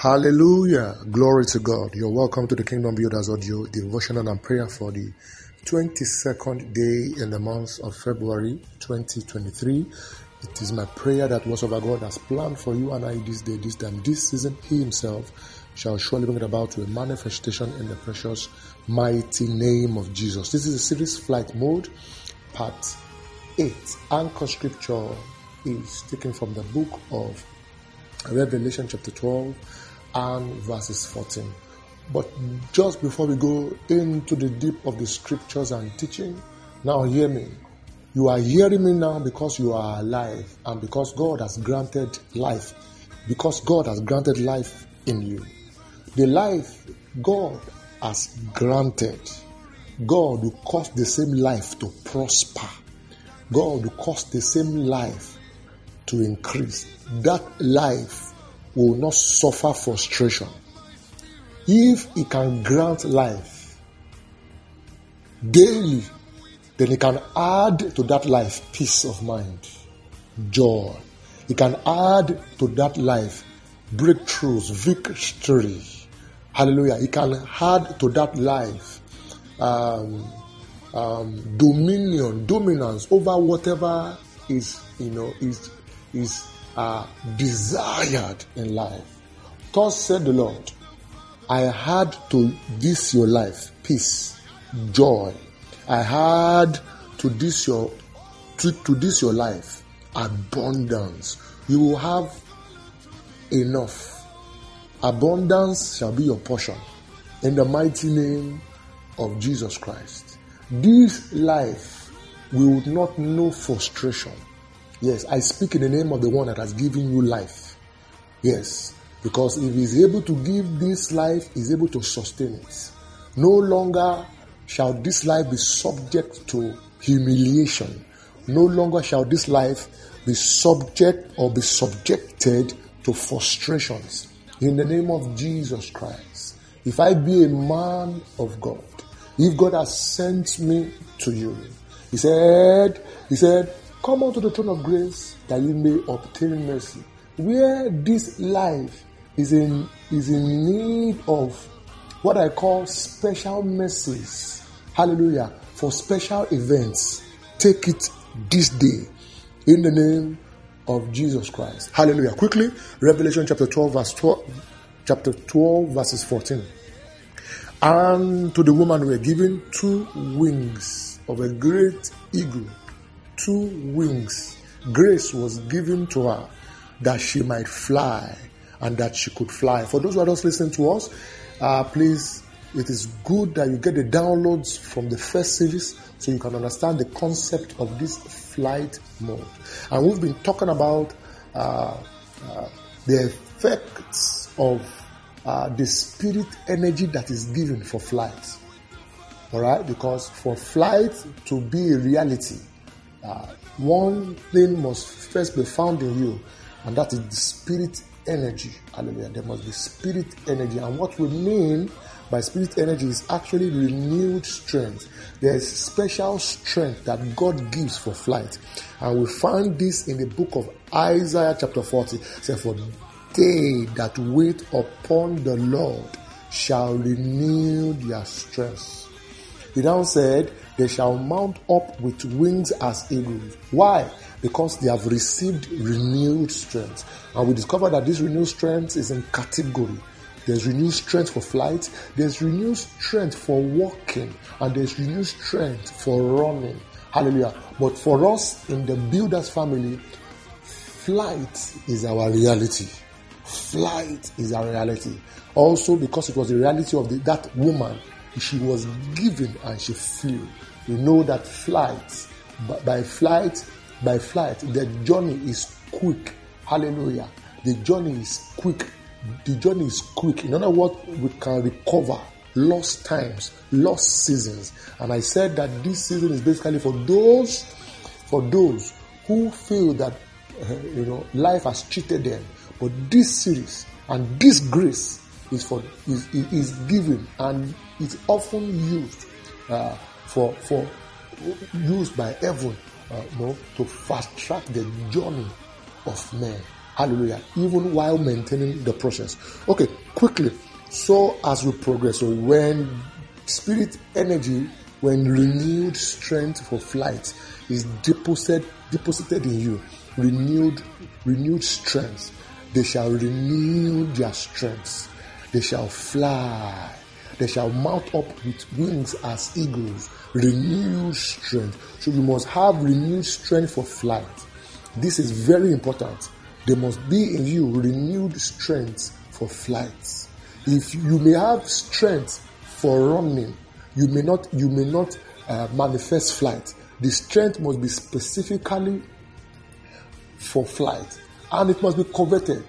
Hallelujah. Glory to God. You're welcome to the Kingdom Builders Audio devotional and prayer for the 22nd day in the month of February 2023. It is my prayer that whatsoever God has planned for you and I this day, this time, this season, He Himself shall surely bring it about to a manifestation in the precious, mighty name of Jesus. This is a series flight mode, part 8. Anchor scripture is taken from the book of Revelation chapter 12 and verses 14. But just before we go into the deep of the scriptures and teaching, now hear me. You are hearing me now because you are alive and because God has granted life. Because God has granted life in you. The life God has granted, God will cause the same life to prosper. God will cause the same life to increase. That life will not suffer frustration. If He can grant life daily, then He can add to that life peace of mind, joy. He can add to that life breakthroughs, victory. Hallelujah. He can add to that life um, um, dominion, dominance over whatever is, you know, is is uh, desired in life. Thus said the Lord, I had to this your life, peace, joy. I had to this your to, to this your life, abundance. You will have enough. Abundance shall be your portion. In the mighty name of Jesus Christ. This life will not know frustration Yes, I speak in the name of the one that has given you life. Yes, because if he's able to give this life, he's able to sustain it. No longer shall this life be subject to humiliation. No longer shall this life be subject or be subjected to frustrations. In the name of Jesus Christ, if I be a man of God, if God has sent me to you, He said, He said, Come unto the throne of grace that you may obtain mercy. Where this life is in is in need of what I call special mercies. Hallelujah. For special events. Take it this day in the name of Jesus Christ. Hallelujah. Quickly, Revelation chapter 12, verse 12, chapter 12, verses 14. And to the woman were given two wings of a great eagle two wings. Grace was given to her that she might fly and that she could fly. For those who are just listening to us, uh, please, it is good that you get the downloads from the first series so you can understand the concept of this flight mode. And we've been talking about uh, uh, the effects of uh, the spirit energy that is given for flight. All right, because for flight to be a reality, uh, one thing must first be found in you, and that is the spirit energy. Hallelujah. There must be spirit energy. And what we mean by spirit energy is actually renewed strength. There is special strength that God gives for flight. And we find this in the book of Isaiah chapter 40. It says, For they that wait upon the Lord shall renew their strength. He now said, they shall mount up with wings as eagles. Why? Because they have received renewed strength. And we discover that this renewed strength is in category. There's renewed strength for flight, there's renewed strength for walking, and there's renewed strength for running. Hallelujah. But for us in the Builders family, flight is our reality. Flight is our reality. Also, because it was the reality of the, that woman, she was given and she flew. You know that flight, by flight, by flight, the journey is quick. Hallelujah. The journey is quick. The journey is quick. In other words, we can recover lost times, lost seasons. And I said that this season is basically for those, for those who feel that uh, you know life has cheated them. But this series and this grace is for is, is given and it's often used uh, for for used by heaven uh, you know, to fast track the journey of man. Hallelujah. Even while maintaining the process. Okay, quickly. So as we progress, so when spirit energy, when renewed strength for flight is deposited deposited in you, renewed renewed strength, they shall renew their strength. They shall fly. They shall mount up with wings as eagles. Renewed strength. So you must have renewed strength for flight. This is very important. There must be in you renewed strength for flight. If you may have strength for running, you may not you may not uh, manifest flight. The strength must be specifically for flight, and it must be coveted.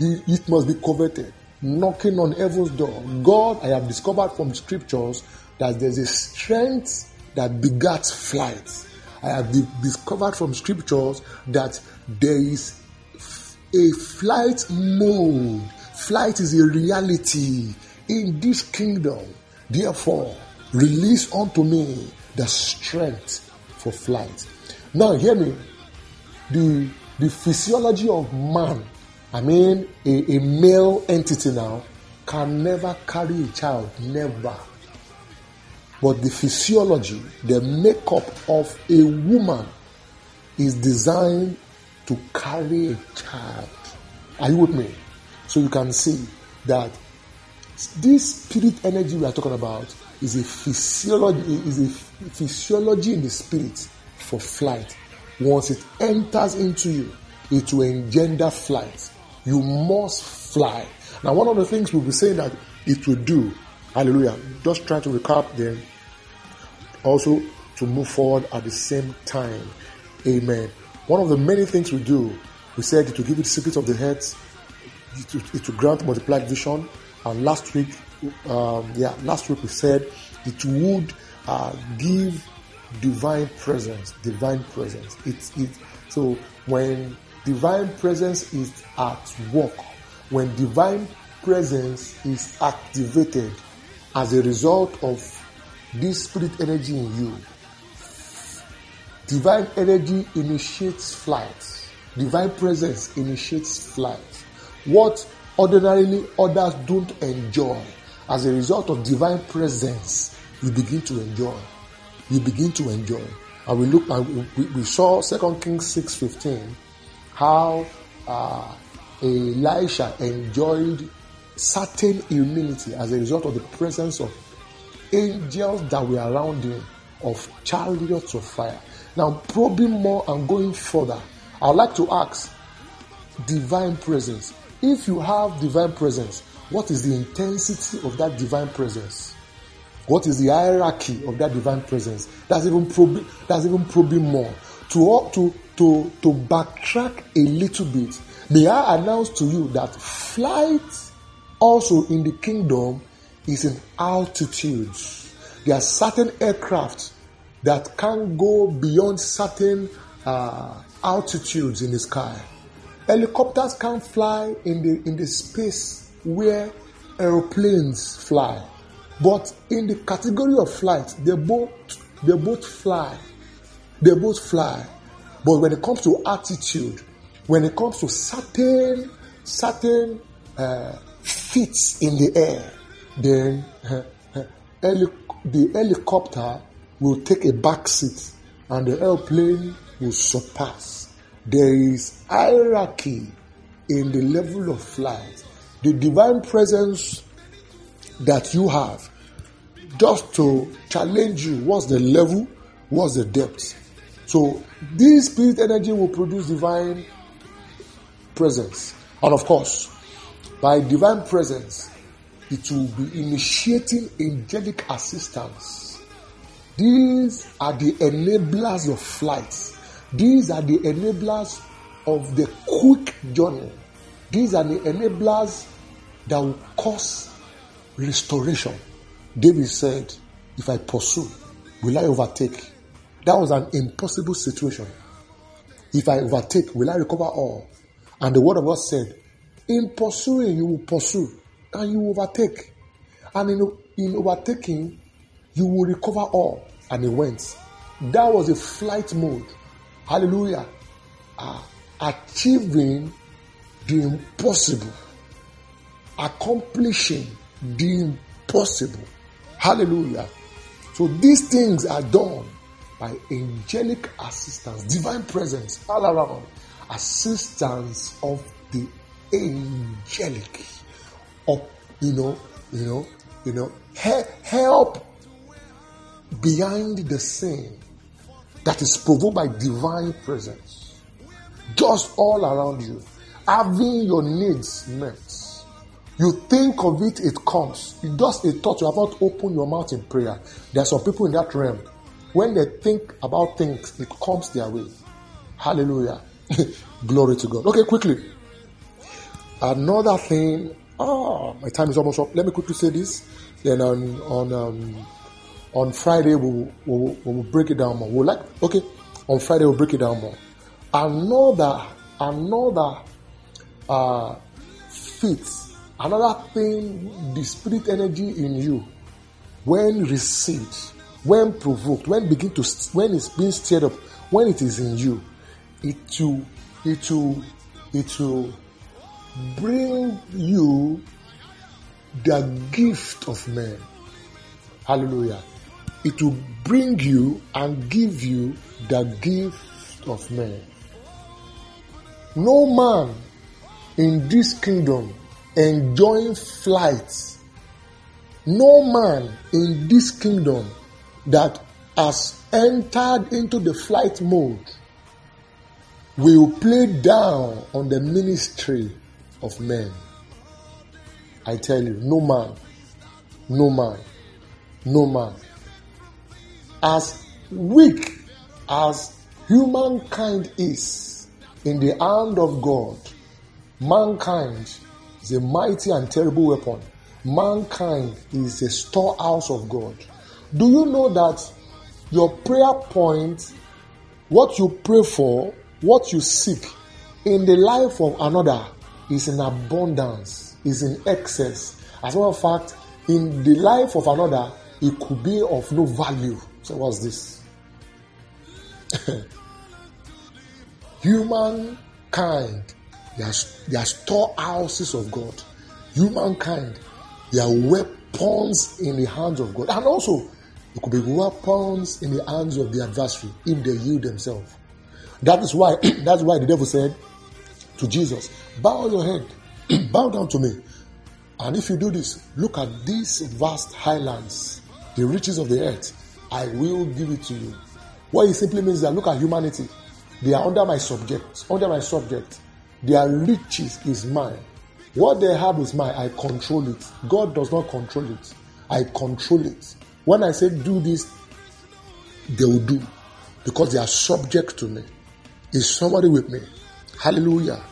It must be coveted. Knocking on heaven's door. God, I have discovered from scriptures that there's a strength that begats flight. I have discovered from scriptures that there is a flight mode. Flight is a reality in this kingdom. Therefore, release unto me the strength for flight. Now, hear me. The, the physiology of man, I mean, a, a male entity now, can never carry a child. Never. But the physiology, the makeup of a woman is designed to carry a child. Are you with me? So you can see that this spirit energy we are talking about is a physiology, is a physiology in the spirit for flight. Once it enters into you, it will engender flight. You must fly. Now, one of the things we'll be saying that it will do, hallelujah, just try to recap them also to move forward at the same time. Amen. One of the many things we do, we said to give it secrets of the heads, it to grant multiplied vision. And last week, um, yeah, last week we said it would uh, give divine presence, divine presence. It's it. So when divine presence is at work, when divine presence is activated as a result of this spirit energy in you. Divine energy initiates flight. Divine presence initiates flight. What ordinarily others don't enjoy, as a result of divine presence, you begin to enjoy. You begin to enjoy. And we look and we, we saw Second Kings six fifteen, how uh, Elisha enjoyed certain immunity as a result of the presence of angels that were around him of chariots of fire. Now, probing more and going further, I'd like to ask divine presence. If you have divine presence, what is the intensity of that divine presence? What is the hierarchy of that divine presence? That's even probing, that's even probing more. To, to, to, to backtrack a little bit, may I announce to you that flight also in the kingdom is in altitudes. There are certain aircraft that can go beyond certain uh, altitudes in the sky. Helicopters can fly in the in the space where aeroplanes fly. But in the category of flight, they both they both fly. They both fly. But when it comes to attitude, when it comes to certain certain uh, feats in the air, then the helicopter will take a back seat and the airplane will surpass. There is hierarchy in the level of flight. The divine presence that you have just to challenge you what's the level, what's the depth. So, this spirit energy will produce divine presence. And of course, by divine presence, it will be initiating angelic assistance. These are the enablers of flight. These are the enablers of the quick journey. These are the enablers that will cause restoration. David said, If I pursue, will I overtake? That was an impossible situation. If I overtake, will I recover all? And the word of God said, In pursuing, you will pursue and you overtake. And in, in overtaking, you will recover all. And he went. That was a flight mode. Hallelujah. Ah, achieving the impossible, accomplishing the impossible. Hallelujah. So these things are done by angelic assistance, divine presence all around, assistance of the angelic, of you know, you know, you know, help behind the scene that is provoked by divine presence, just all around you, having your needs met. You think of it, it comes. It does a thought. You have not opened your mouth in prayer. There are some people in that realm. When they think about things, it comes their way. Hallelujah. Glory to God. Okay, quickly. Another thing. Ah, my time is almost up. Let me quickly say this. Then on on um, on Friday we'll, we'll, we'll break it down more. We'll like okay. On Friday we'll break it down more. Another another uh, fit Another thing, the spirit energy in you, when received, when provoked, when begin to when it's being stirred up, when it is in you, it will it will it will bring you the gift of men. Hallelujah. It will bring you and give you the gift of men. No man in this kingdom enjoying flight. No man in this kingdom that has entered into the flight mode will play down on the ministry of men. I tell you, no man, no man, no man. As weak as humankind is in the hand of God, mankind is a mighty and terrible weapon. Mankind is a storehouse of God. Do you know that your prayer point, what you pray for, what you seek in the life of another is in abundance, is in excess. As a matter of fact, in the life of another, it could be of no value. So, what's this? Humankind they are, they are storehouses of God. Humankind, they are weapons in the hands of God. And also, it could be weapons in the hands of the adversary if they yield themselves. That is why that's why the devil said to Jesus, Bow your head, bow down to me. And if you do this, look at these vast highlands, the riches of the earth. I will give it to you. What it simply means that look at humanity. They are under my subject, under my subject. Their riches is mine. What they have is mine. I control it. God does not control it. I control it. When I say do this, they will do because they are subject to me. Is somebody with me? Hallelujah.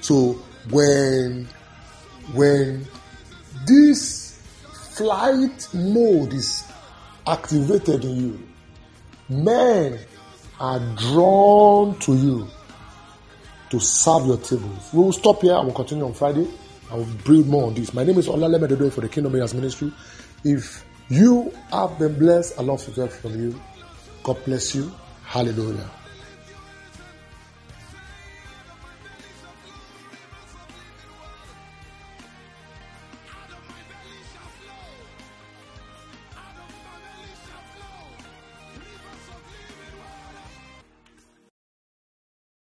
So when when this flight mode is activated in you, men are drawn to you to serve your tables. We will stop here and we'll continue on Friday. I will build more on this. My name is Olaleme Dodo for the Kingdom Mayors Ministry. If you have been blessed, I love to hear from you. God bless you. Hallelujah.